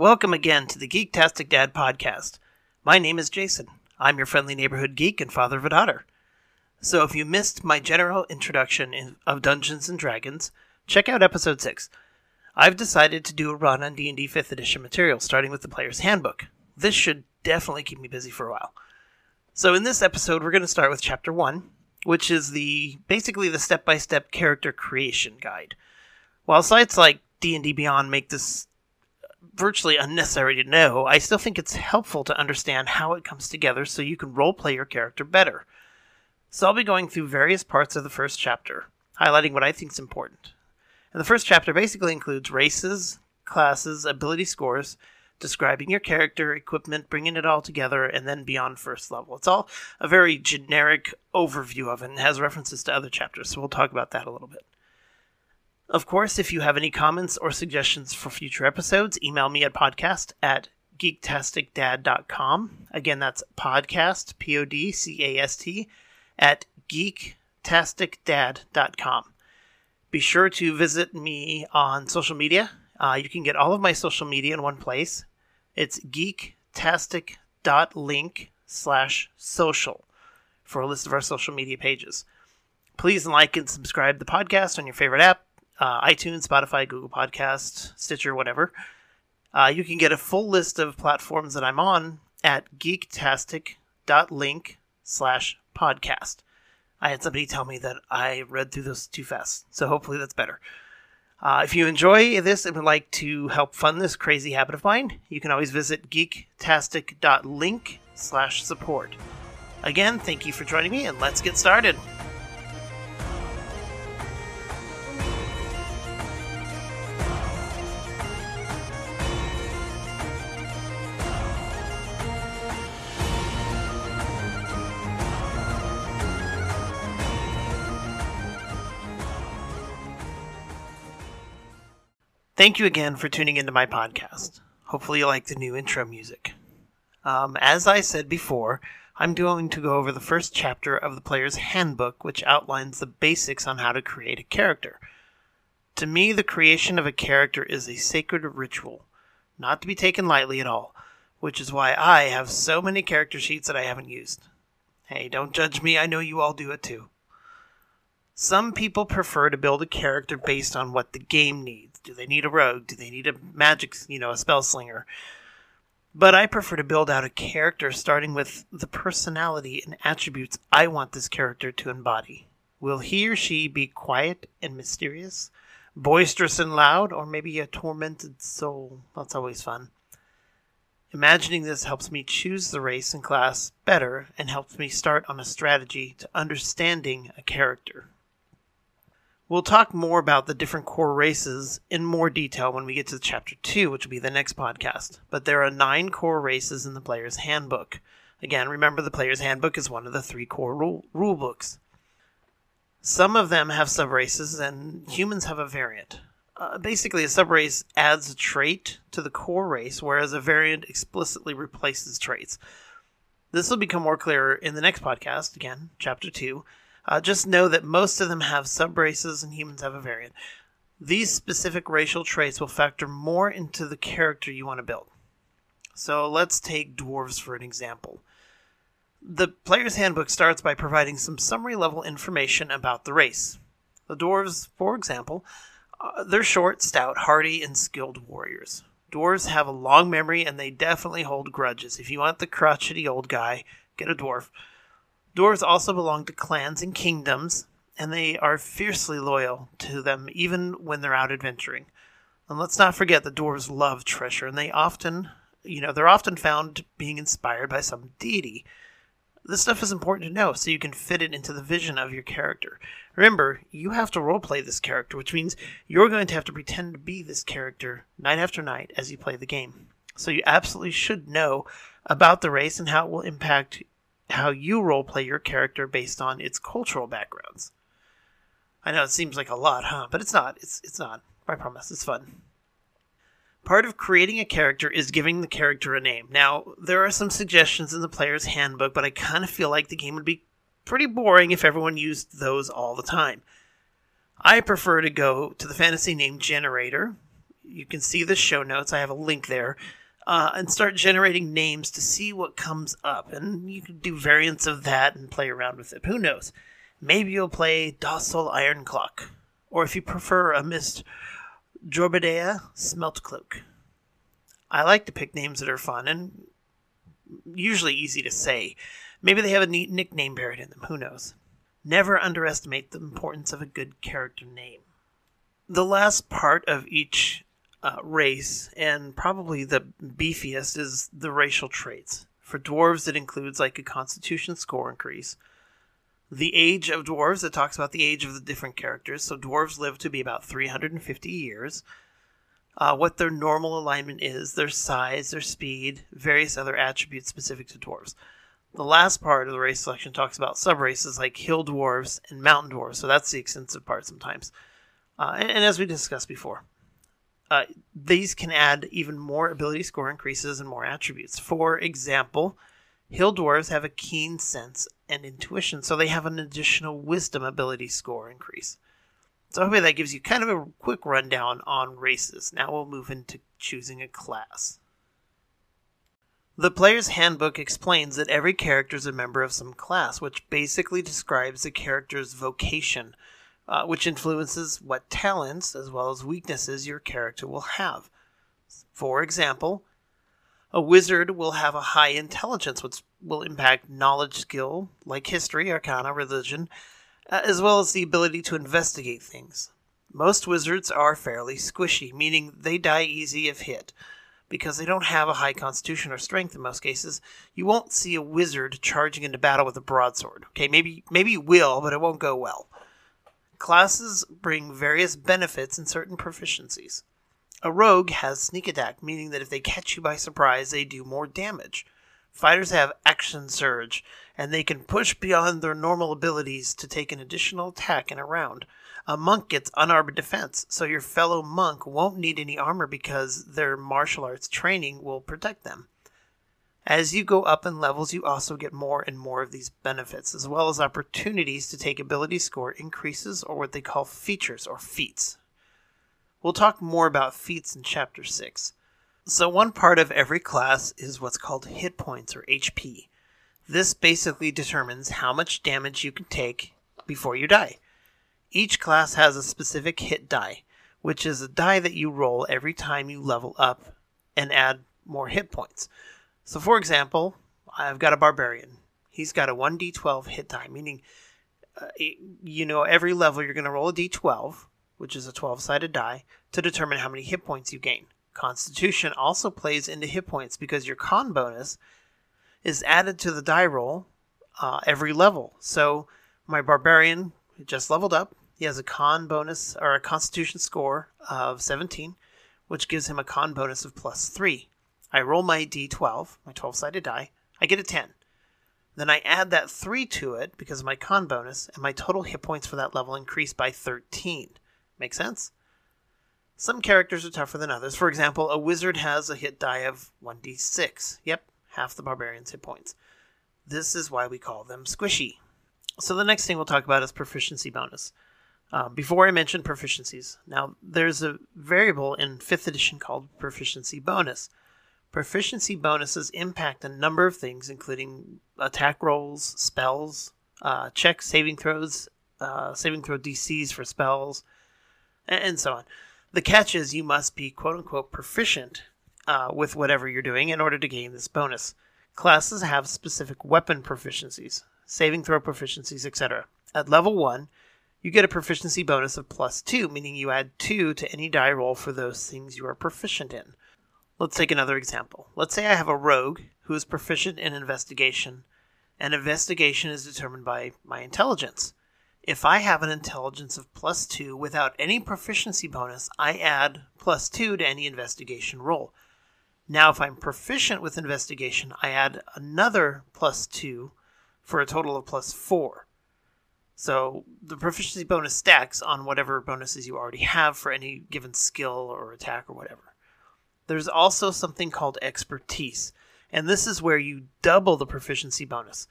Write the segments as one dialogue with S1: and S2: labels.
S1: Welcome again to the Geektastic Dad podcast. My name is Jason. I'm your friendly neighborhood geek and father of a daughter. So if you missed my general introduction in, of Dungeons and Dragons, check out episode 6. I've decided to do a run on D&D 5th edition material starting with the player's handbook. This should definitely keep me busy for a while. So in this episode we're going to start with chapter 1, which is the basically the step-by-step character creation guide. While sites like D&D Beyond make this virtually unnecessary to know, I still think it's helpful to understand how it comes together so you can roleplay your character better. So I'll be going through various parts of the first chapter, highlighting what I think is important. And the first chapter basically includes races, classes, ability scores, describing your character, equipment, bringing it all together, and then beyond first level. It's all a very generic overview of it and has references to other chapters, so we'll talk about that a little bit. Of course, if you have any comments or suggestions for future episodes, email me at podcast at geektasticdad.com. Again, that's podcast, P O D C A S T, at geektasticdad.com. Be sure to visit me on social media. Uh, you can get all of my social media in one place. It's geektastic.link slash social for a list of our social media pages. Please like and subscribe the podcast on your favorite app uh, iTunes, Spotify, Google Podcast, Stitcher, whatever. Uh, you can get a full list of platforms that I'm on at geektastic.link slash podcast. I had somebody tell me that I read through those too fast, so hopefully that's better. Uh, if you enjoy this and would like to help fund this crazy habit of mine, you can always visit geektastic.link slash support. Again, thank you for joining me, and let's get started. Thank you again for tuning into my podcast. Hopefully, you like the new intro music. Um, as I said before, I'm going to go over the first chapter of the player's handbook, which outlines the basics on how to create a character. To me, the creation of a character is a sacred ritual, not to be taken lightly at all, which is why I have so many character sheets that I haven't used. Hey, don't judge me, I know you all do it too. Some people prefer to build a character based on what the game needs do they need a rogue? Do they need a magic, you know, a spell slinger? But I prefer to build out a character starting with the personality and attributes I want this character to embody. Will he or she be quiet and mysterious, boisterous and loud, or maybe a tormented soul? That's always fun. Imagining this helps me choose the race and class better and helps me start on a strategy to understanding a character. We'll talk more about the different core races in more detail when we get to chapter 2, which will be the next podcast. But there are nine core races in the player's handbook. Again, remember the player's handbook is one of the three core rule, rule books. Some of them have subraces, and humans have a variant. Uh, basically, a subrace adds a trait to the core race, whereas a variant explicitly replaces traits. This will become more clear in the next podcast, again, chapter 2, uh, just know that most of them have subraces and humans have a variant. These specific racial traits will factor more into the character you want to build. So let's take dwarves for an example. The player's handbook starts by providing some summary level information about the race. The dwarves, for example, uh, they're short, stout, hardy, and skilled warriors. Dwarves have a long memory and they definitely hold grudges. If you want the crotchety old guy, get a dwarf. Dwarves also belong to clans and kingdoms, and they are fiercely loyal to them even when they're out adventuring. And let's not forget that dwarves love treasure, and they often, you know, they're often found being inspired by some deity. This stuff is important to know so you can fit it into the vision of your character. Remember, you have to roleplay this character, which means you're going to have to pretend to be this character night after night as you play the game. So you absolutely should know about the race and how it will impact how you role play your character based on its cultural backgrounds. I know it seems like a lot, huh? But it's not. It's it's not. I promise. It's fun. Part of creating a character is giving the character a name. Now, there are some suggestions in the player's handbook, but I kind of feel like the game would be pretty boring if everyone used those all the time. I prefer to go to the fantasy name generator. you can see the show notes. I have a link there. Uh, and start generating names to see what comes up. And you can do variants of that and play around with it. Who knows? Maybe you'll play Docile Iron Clock. Or if you prefer a Miss Jorbidea Smelt Cloak. I like to pick names that are fun and usually easy to say. Maybe they have a neat nickname buried in them. Who knows? Never underestimate the importance of a good character name. The last part of each uh, race, and probably the beefiest, is the racial traits. For dwarves, it includes like a constitution score increase. The age of dwarves, it talks about the age of the different characters. So dwarves live to be about 350 years. Uh, what their normal alignment is, their size, their speed, various other attributes specific to dwarves. The last part of the race selection talks about subraces like hill dwarves and mountain dwarves. So that's the extensive part sometimes. Uh, and, and, as we discussed before, uh, these can add even more ability score increases and more attributes. For example, hill dwarves have a keen sense and intuition, so they have an additional wisdom ability score increase. So hopefully that gives you kind of a quick rundown on races. Now we'll move into choosing a class. The player's handbook explains that every character is a member of some class, which basically describes the character's vocation, uh, which influences what talents as well as weaknesses your character will have. For example, a wizard will have a high intelligence, which will impact knowledge skill, like history, arcana, religion, uh, as well as the ability to investigate things. Most wizards are fairly squishy, meaning they die easy if hit because they don't have a high constitution or strength in most cases, you won't see a wizard charging into battle with a broadsword. Okay, maybe maybe you will, but it won't go well. Classes bring various benefits and certain proficiencies. A rogue has sneak attack, meaning that if they catch you by surprise, they do more damage. Fighters have action surge, and they can push beyond their normal abilities to take an additional attack in a round. A monk gets unarmored defense, so your fellow monk won't need any armor because their martial arts training will protect them. As you go up in levels, you also get more and more of these benefits, as well as opportunities to take ability score increases or what they call features or feats. We'll talk more about feats in Chapter 6. So, one part of every class is what's called hit points or HP. This basically determines how much damage you can take before you die. Each class has a specific hit die, which is a die that you roll every time you level up and add more hit points. So, for example, I've got a barbarian. He's got a 1d12 hit die, meaning, uh, you know, every level you're going to roll a d12, which is a 12 sided die, to determine how many hit points you gain. Constitution also plays into hit points because your con bonus is added to the die roll uh, every level. So, my barbarian just leveled up. He has a con bonus or a constitution score of 17, which gives him a con bonus of plus 3. I roll my d12, my 12 sided die. I get a 10. Then I add that 3 to it because of my con bonus, and my total hit points for that level increase by 13. Make sense? Some characters are tougher than others. For example, a wizard has a hit die of 1d6. Yep, half the barbarian's hit points. This is why we call them squishy. So the next thing we'll talk about is proficiency bonus. Uh, before I mention proficiencies, now there's a variable in 5th edition called proficiency bonus. Proficiency bonuses impact a number of things, including attack rolls, spells, uh, checks, saving throws, uh, saving throw DCs for spells, and, and, so on. The catch is you must be quote unquote proficient uh, with whatever you're doing in order to gain this bonus. Classes have specific weapon proficiencies, saving throw proficiencies, etc. At level 1, you get a proficiency bonus of plus 2, meaning you add 2 to any die roll for those things you are proficient in. Let's take another example. Let's say I have a rogue who is proficient in investigation, and investigation is determined by my intelligence. If I have an intelligence of plus 2 without any proficiency bonus, I add plus 2 to any investigation roll. Now, if I'm proficient with investigation, I add another plus 2 for a total of plus 4. So the proficiency bonus stacks on whatever bonuses you already have for any given skill or attack or whatever. There's also something called expertise, and this is where you double the proficiency bonus.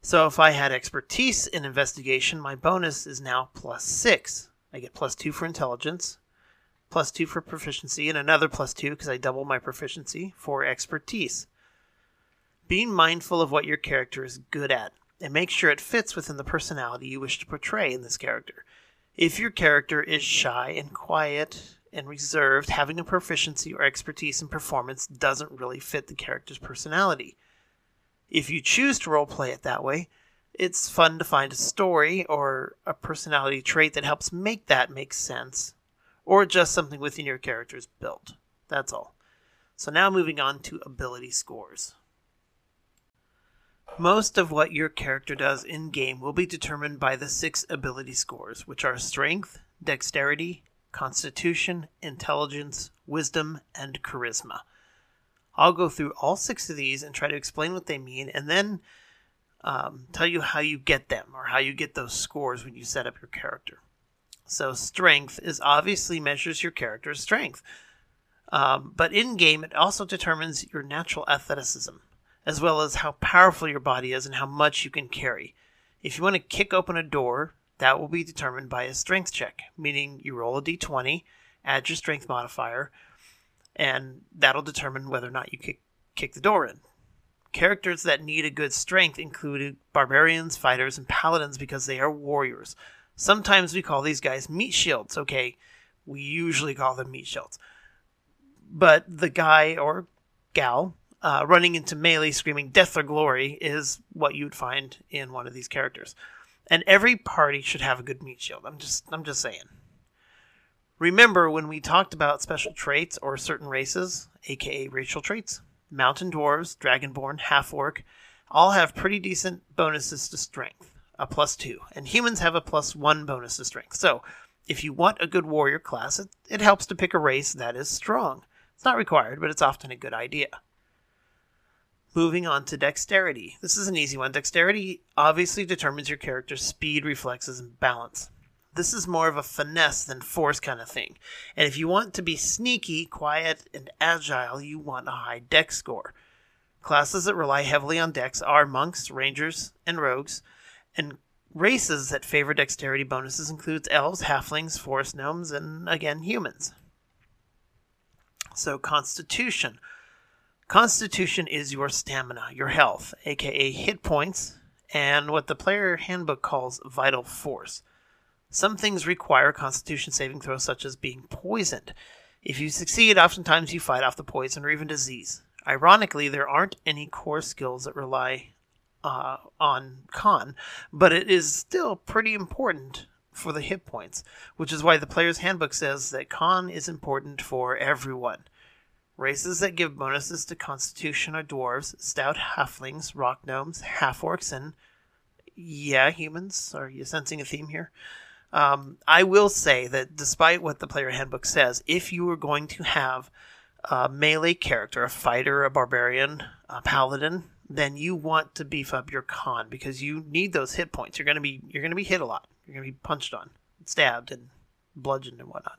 S1: So if I had expertise in investigation, my bonus is now plus 6. I get plus 2 for intelligence, plus two for proficiency, and another plus two because I double my proficiency for expertise. Being mindful of what your character is good at and make sure it fits within the personality you wish to portray in this character. If your character is shy and quiet and reserved, having a proficiency or expertise in performance doesn't really fit the character's personality. If you choose to roleplay it that way, it's fun to find a story or a personality trait that helps make that make sense, or just something within your character's build. That's all. So now moving on to ability scores. Most of what your character does in game will be determined by the six ability scores, which are strength, dexterity, constitution, intelligence, wisdom, and charisma. I'll go through all six of these and try to explain what they mean and then um, tell you how you get them or how you get those scores when you set up your character. So, strength is obviously measures your character's strength. Um, but in game, it also determines your natural athleticism, as well as how powerful your body is and how much you can carry. If you want to kick open a door, that will be determined by a strength check, meaning you roll a d20, add your strength modifier, and that'll determine whether or not you kick, kick the door in. Characters that need a good strength include barbarians, fighters, and paladins because they are warriors. Sometimes we call these guys meat shields, okay? We usually call them meat shields. But the guy or gal uh, running into melee screaming death or glory is what you'd find in one of these characters. And every party should have a good meat shield. I'm just I'm just saying. Remember when we talked about special traits or certain races, aka racial traits? Mountain dwarves, dragonborn, half orc, all have pretty decent bonuses to strength, a plus two, and humans have a plus one bonus to strength. So, if you want a good warrior class, it, it helps to pick a race that is strong. It's not required, but it's often a good idea. Moving on to dexterity. This is an easy one. Dexterity obviously determines your character's speed, reflexes, and balance. This is more of a finesse than force kind of thing. And if you want to be sneaky, quiet, and agile, you want a high dex score. Classes that rely heavily on dex are monks, rangers, and rogues. And races that favor dexterity bonuses includes elves, halflings, forest gnomes, and again humans. So constitution. Constitution is your stamina, your health, aka hit points, and what the player handbook calls vital force. Some things require constitution saving throws, such as being poisoned. If you succeed, oftentimes you fight off the poison or even disease. Ironically, there aren't any core skills that rely uh, on con, but it is still pretty important for the hit points, which is why the player's handbook says that con is important for everyone. Races that give bonuses to Constitution are dwarves, stout halflings, rock gnomes, half orcs, and yeah, humans. Are you sensing a theme here? Um, I will say that despite what the player handbook says, if you are going to have a melee character, a fighter, a barbarian, a paladin, then you want to beef up your con because you need those hit points. You're gonna be you're gonna be hit a lot. You're gonna be punched on, stabbed, and bludgeoned and whatnot.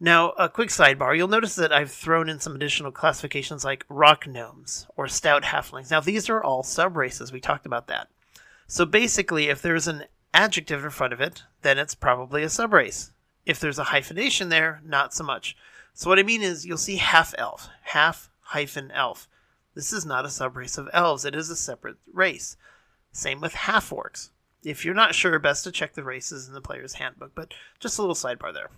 S1: Now, a quick sidebar. You'll notice that I've thrown in some additional classifications like rock gnomes or stout halflings. Now, these are all subraces. We talked about that. So basically, if there's an adjective in front of it, then it's probably a subrace. If there's a hyphenation there, not so much. So what I mean is you'll see half elf, half hyphen elf. This is not a subrace of elves, it is a separate race. Same with half orcs. If you're not sure, best to check the races in the player's handbook, but just a little sidebar there.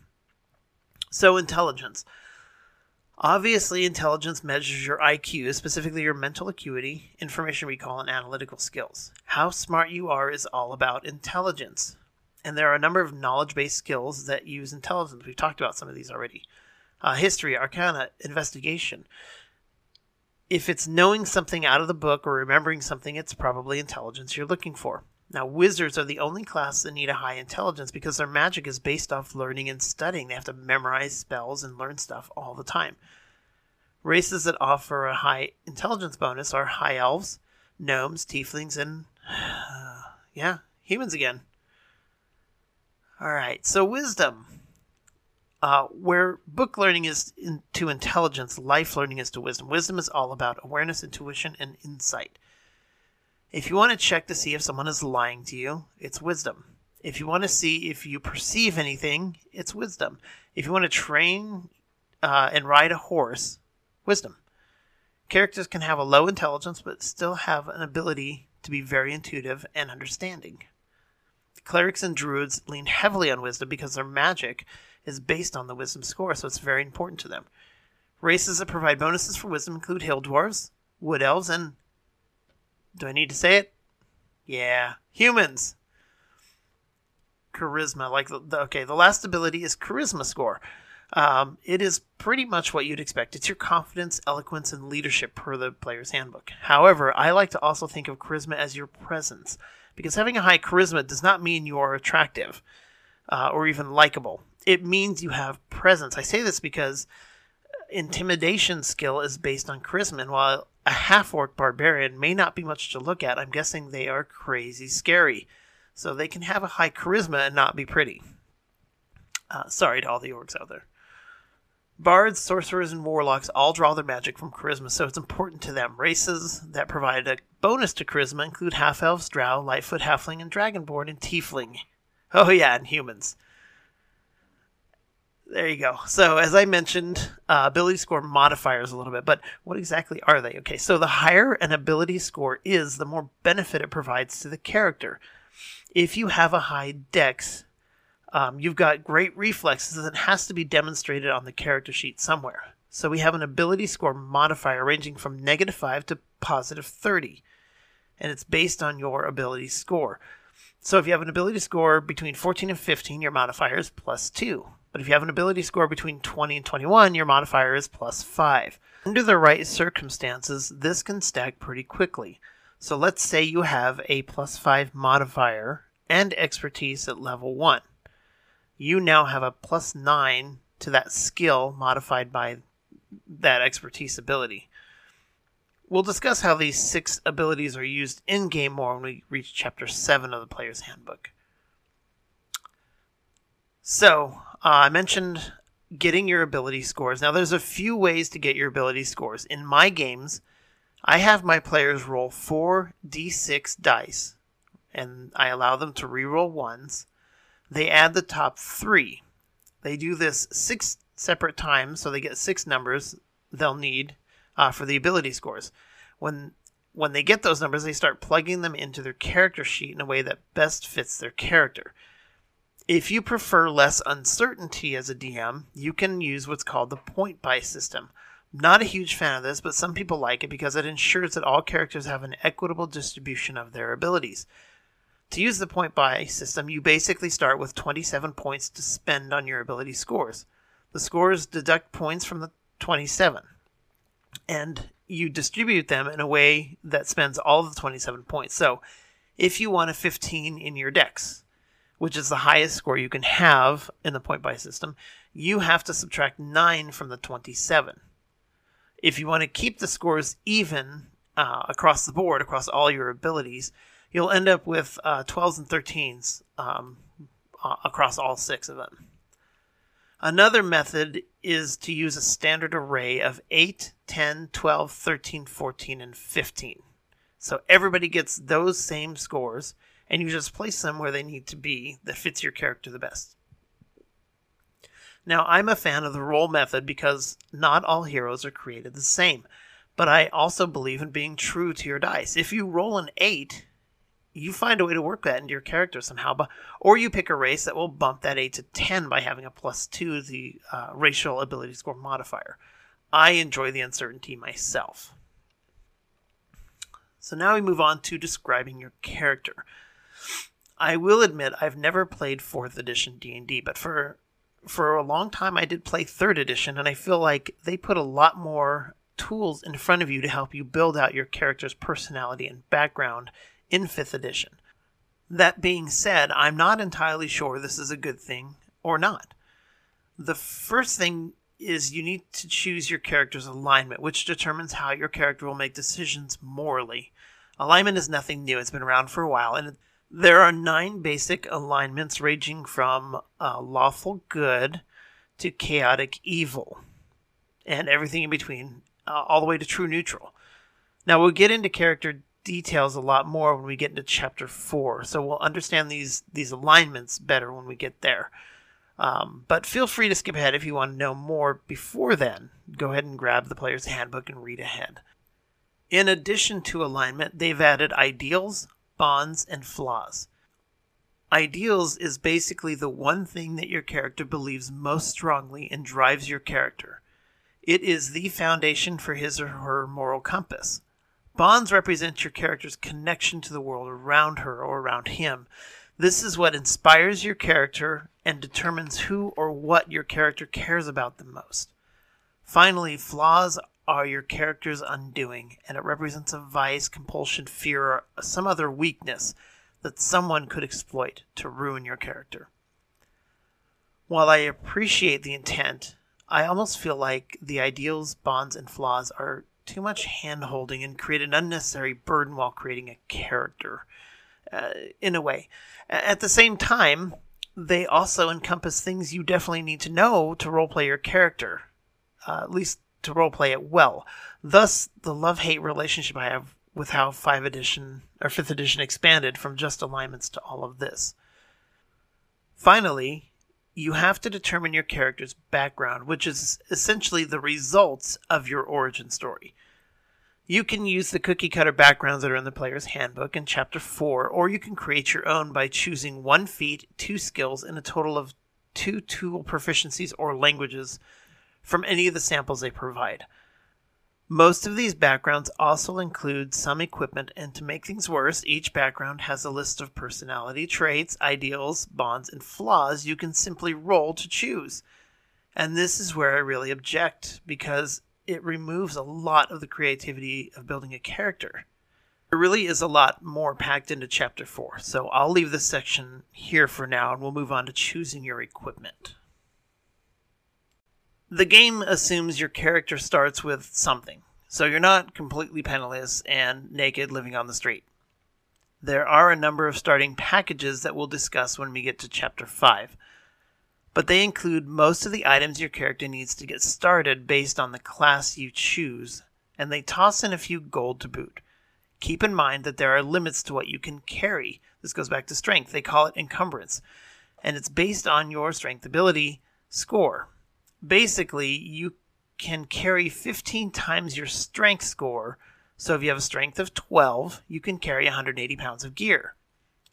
S1: So, intelligence. Obviously, intelligence measures your IQ, specifically your mental acuity, information recall, and analytical skills. How smart you are is all about intelligence. And there are a number of knowledge based skills that use intelligence. We've talked about some of these already uh, history, arcana, investigation. If it's knowing something out of the book or remembering something, it's probably intelligence you're looking for. Now, wizards are the only class that need a high intelligence because their magic is based off learning and studying. They have to memorize spells and learn stuff all the time. Races that offer a high intelligence bonus are high elves, gnomes, tieflings, and yeah, humans again. All right, so wisdom. Uh, where book learning is in, to intelligence, life learning is to wisdom. Wisdom is all about awareness, intuition, and insight. If you want to check to see if someone is lying to you, it's wisdom. If you want to see if you perceive anything, it's wisdom. If you want to train uh, and ride a horse, wisdom. Characters can have a low intelligence but still have an ability to be very intuitive and understanding. Clerics and druids lean heavily on wisdom because their magic is based on the wisdom score, so it's very important to them. Races that provide bonuses for wisdom include hill dwarves, wood elves, and. Do I need to say it? Yeah, humans. Charisma, like the, the okay, the last ability is charisma score. Um, it is pretty much what you'd expect. It's your confidence, eloquence, and leadership per the player's handbook. However, I like to also think of charisma as your presence, because having a high charisma does not mean you are attractive uh, or even likable. It means you have presence. I say this because intimidation skill is based on charisma, and while a half orc barbarian may not be much to look at, I'm guessing they are crazy scary. So they can have a high charisma and not be pretty. Uh, sorry to all the orcs out there. Bards, sorcerers, and warlocks all draw their magic from charisma, so it's important to them. Races that provide a bonus to charisma include half elves, drow, lightfoot, halfling, and dragonborn, and tiefling. Oh, yeah, and humans. There you go. So, as I mentioned, uh, ability score modifiers a little bit, but what exactly are they? Okay, so the higher an ability score is, the more benefit it provides to the character. If you have a high dex, um, you've got great reflexes that has to be demonstrated on the character sheet somewhere. So we have an ability score modifier ranging from negative 5 to positive 30. And it's based on your ability score. So if you have an ability score between 14 and 15, your modifier is plus 2. But if you have an ability score between 20 and 21, your modifier is plus 5. Under the right circumstances, this can stack pretty quickly. So let's say you have a plus 5 modifier and expertise at level 1 you now have a plus nine to that skill modified by that expertise ability. We'll discuss how these six abilities are used in game more when we reach chapter 7 of the player's handbook. So, uh, I mentioned getting your ability scores. Now, there's a few ways to get your ability scores. In my games, I have my players roll 4d6 dice, and I allow them to reroll ones they add the top three. They do this six separate times, so they get six numbers they'll need uh, for the ability scores. When when they get those numbers, they start plugging them into their character sheet in a way that best fits their character. If you prefer less uncertainty as a DM, you can use what's called the point buy system. Not a huge fan of this, but some people like it because it ensures that all characters have an equitable distribution of their abilities. To use the point buy system, you basically start with 27 points to spend on your ability scores. The scores deduct points from the 27, and you distribute them in a way that spends all of the 27 points. So, if you want a 15 in your dex, which is the highest score you can have in the point buy system, you have to subtract 9 from the 27. If you want to keep the scores even uh, across the board, across all your abilities, you'll end up with uh, 12s and 13s um, uh, across all six of them. Another method is to use a standard array of 8, 10, 12, 13, 14, and 15. So everybody gets those same scores, and you just place them where they need to be that fits your character the best. Now, I'm a fan of the roll method because not all heroes are created the same, but I also believe in being true to your dice. If you roll an 8, you find a way to work that into your character somehow, but or you pick a race that will bump that eight to ten by having a plus two the uh, racial ability score modifier. I enjoy the uncertainty myself. So now we move on to describing your character. I will admit I've never played fourth edition D and D, but for for a long time I did play third edition, and I feel like they put a lot more tools in front of you to help you build out your character's personality and background in 5th edition. That being said, I'm not entirely sure this is a good thing or not. The first thing is you need to choose your character's alignment, which determines how your character will make decisions morally. Alignment is nothing new, it's been around for a while, and there are nine basic alignments ranging from uh, lawful good to chaotic evil, and everything in between, uh, all the way to true neutral. Now, we'll get into character details a lot more when we get into chapter four. So we'll understand these these alignments better when we get there. Um, but feel free to skip ahead if you want to know more before then. Go ahead and grab the player's handbook and read ahead. In addition to alignment, they've added ideals, bonds, and flaws. Ideals is basically the one thing that your character believes most strongly and drives your character. It is the foundation for his or her moral compass. Bonds represent your character's connection to the world around her or around him. This is what inspires your character and determines who or what your character cares about the most. Finally, flaws are your character's undoing, and it represents a vice, compulsion, fear, or some other weakness that someone could exploit to ruin your character. While I appreciate the intent, I almost feel like the ideals, bonds, and flaws are too much hand holding and create an unnecessary burden while creating a character. Uh, in a way. At the same time, they also encompass things you definitely need to know to roleplay your character, uh, at least to roleplay it well. Thus, the love hate relationship I have with how 5 edition or 5th edition expanded from just alignments to all of this. Finally, you have to determine your character's background, which is essentially the results of your origin story. You can use the cookie cutter backgrounds that are in the player's handbook in Chapter 4, or you can create your own by choosing one feat, two skills, and a total of two tool proficiencies or languages from any of the samples they provide. Most of these backgrounds also include some equipment, and to make things worse, each background has a list of personality traits, ideals, bonds, and flaws you can simply roll to choose. And this is where I really object, because it removes a lot of the creativity of building a character. There really is a lot more packed into chapter 4, so I'll leave this section here for now and we'll move on to choosing your equipment. The game assumes your character starts with something, so you're not completely penniless and naked living on the street. There are a number of starting packages that we'll discuss when we get to chapter 5 but they include most of the items your character needs to get started based on the class you choose, and they toss in a few gold to boot. Keep in mind that there are limits to what you can carry. This goes back to strength. They call it encumbrance, and it's based on your strength ability score. Basically, you can carry 15 times your strength score. So if you have a strength of 12, you can carry 180 pounds of gear.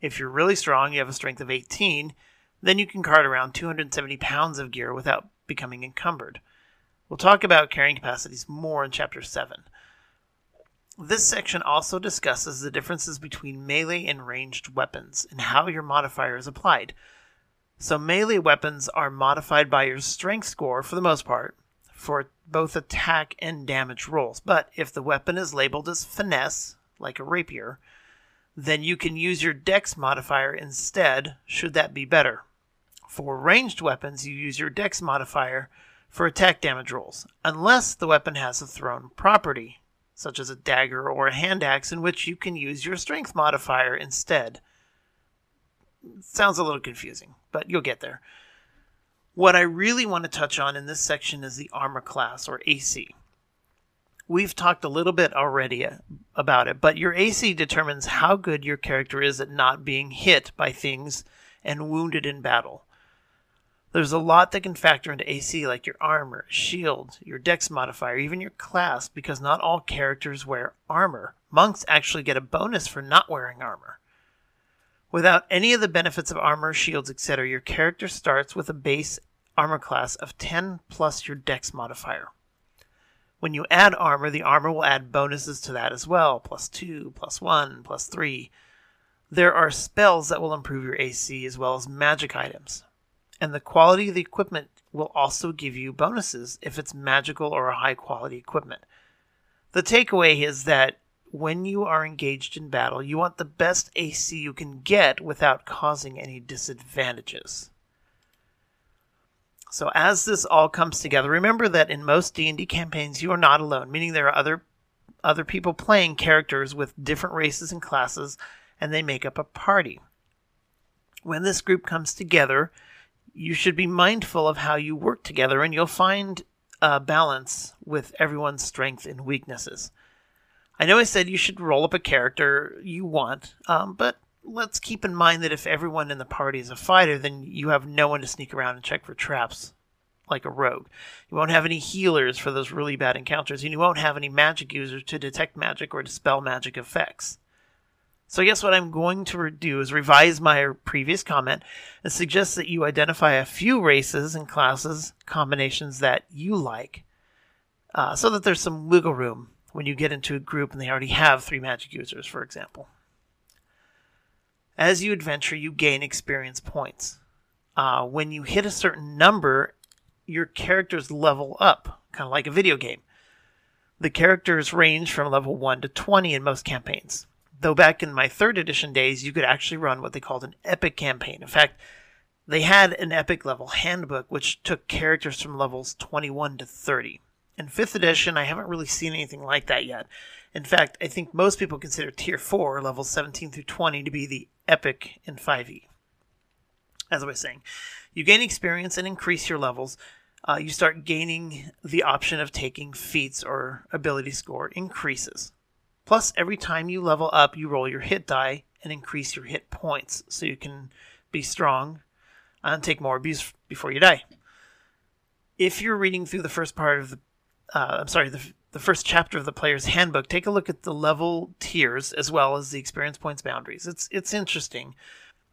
S1: If you're really strong, you have a strength of 18, then you can cart around 270 pounds of gear without becoming encumbered. We'll talk about carrying capacities more in Chapter 7. This section also discusses the differences between melee and ranged weapons and how your modifier is applied. So, melee weapons are modified by your strength score for the most part for both attack and damage rolls. But if the weapon is labeled as finesse, like a rapier, then you can use your dex modifier instead, should that be better. For ranged weapons, you use your dex modifier for attack damage rolls, unless the weapon has a thrown property, such as a dagger or a hand axe, in which you can use your strength modifier instead. Sounds a little confusing, but you'll get there. What I really want to touch on in this section is the armor class, or AC. We've talked a little bit already uh, about it, but your AC determines how good your character is at not being hit by things and wounded in battle. There's a lot that can factor into AC, like your armor, shield, your dex modifier, even your class, because not all characters wear armor. Monks actually get a bonus for not wearing armor. Without any of the benefits of armor, shields, etc., your character starts with a base armor class of 10 plus your dex modifier. When you add armor, the armor will add bonuses to that as well plus 2, plus 1, plus 3. There are spells that will improve your AC as well as magic items and the quality of the equipment will also give you bonuses if it's magical or high quality equipment. The takeaway is that when you are engaged in battle, you want the best AC you can get without causing any disadvantages. So as this all comes together, remember that in most D&D campaigns you are not alone, meaning there are other other people playing characters with different races and classes and they make up a party. When this group comes together, you should be mindful of how you work together, and you'll find a balance with everyone's strengths and weaknesses. I know I said you should roll up a character you want, um, but let's keep in mind that if everyone in the party is a fighter, then you have no one to sneak around and check for traps like a rogue. You won't have any healers for those really bad encounters, and you won't have any magic users to detect magic or dispel magic effects. So I guess what I'm going to do is revise my previous comment and suggest that you identify a few races and classes combinations that you like, uh, so that there's some wiggle room when you get into a group and they already have three magic users, for example. As you adventure, you gain experience points. Uh, when you hit a certain number, your characters level up, kind of like a video game. The characters range from level 1 to 20 in most campaigns. Though back in my third edition days, you could actually run what they called an epic campaign. In fact, they had an epic level handbook which took characters from levels 21 to 30. In 5th edition, I haven't really seen anything like that yet. In fact, I think most people consider Tier 4, levels 17 through 20, to be the epic in 5e. As I was saying, you gain experience and increase your levels. Uh, you start gaining the option of taking feats or ability score increases. Plus, every time you level up, you roll your hit die and increase your hit points so you can be strong and take more abuse before you die. If you're reading through the first part of the, uh, I'm sorry, the, the first chapter of the player's handbook, take a look at the level tiers as well as the experience points boundaries. It's it's interesting.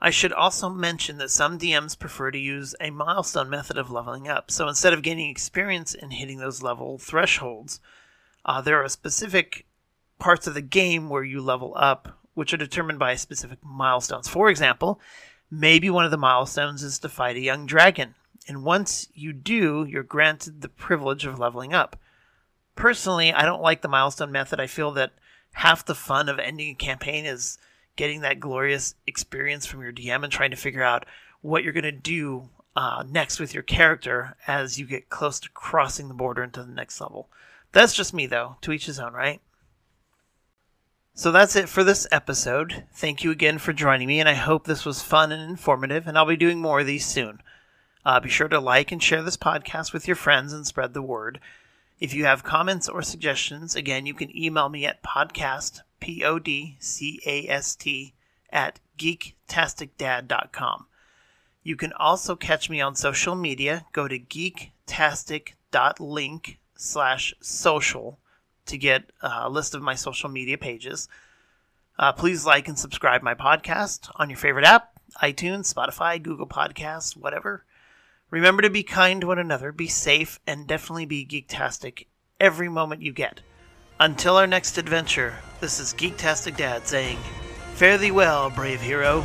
S1: I should also mention that some DMs prefer to use a milestone method of leveling up. So instead of gaining experience in hitting those level thresholds, uh, there are specific parts of the game where you level up, which are determined by specific milestones. For example, maybe one of the milestones is to fight a young dragon, and once you do, you're granted the privilege of leveling up. Personally, I don't like the milestone method. I feel that half the fun of ending a campaign is getting that glorious experience from your DM and trying to figure out what you're going to do uh, next with your character as you get close to crossing the border into the next level. That's just me, though. To each his own, right? So that's it for this episode. Thank you again for joining me, and I hope this was fun and informative, and I'll be doing more of these soon. Uh, be sure to like and share this podcast with your friends and spread the word. If you have comments or suggestions, again, you can email me at podcast, P O D C A S T, at geektasticdad.com. You can also catch me on social media. Go to geektastic.link slash social to get a list of my social media pages. Uh, please like and subscribe my podcast on your favorite app iTunes, Spotify, Google Podcasts, whatever. Remember to be kind to one another, be safe, and definitely be geektastic every moment you get. Until our next adventure, this is Geektastic Dad saying, Fare thee well, brave hero.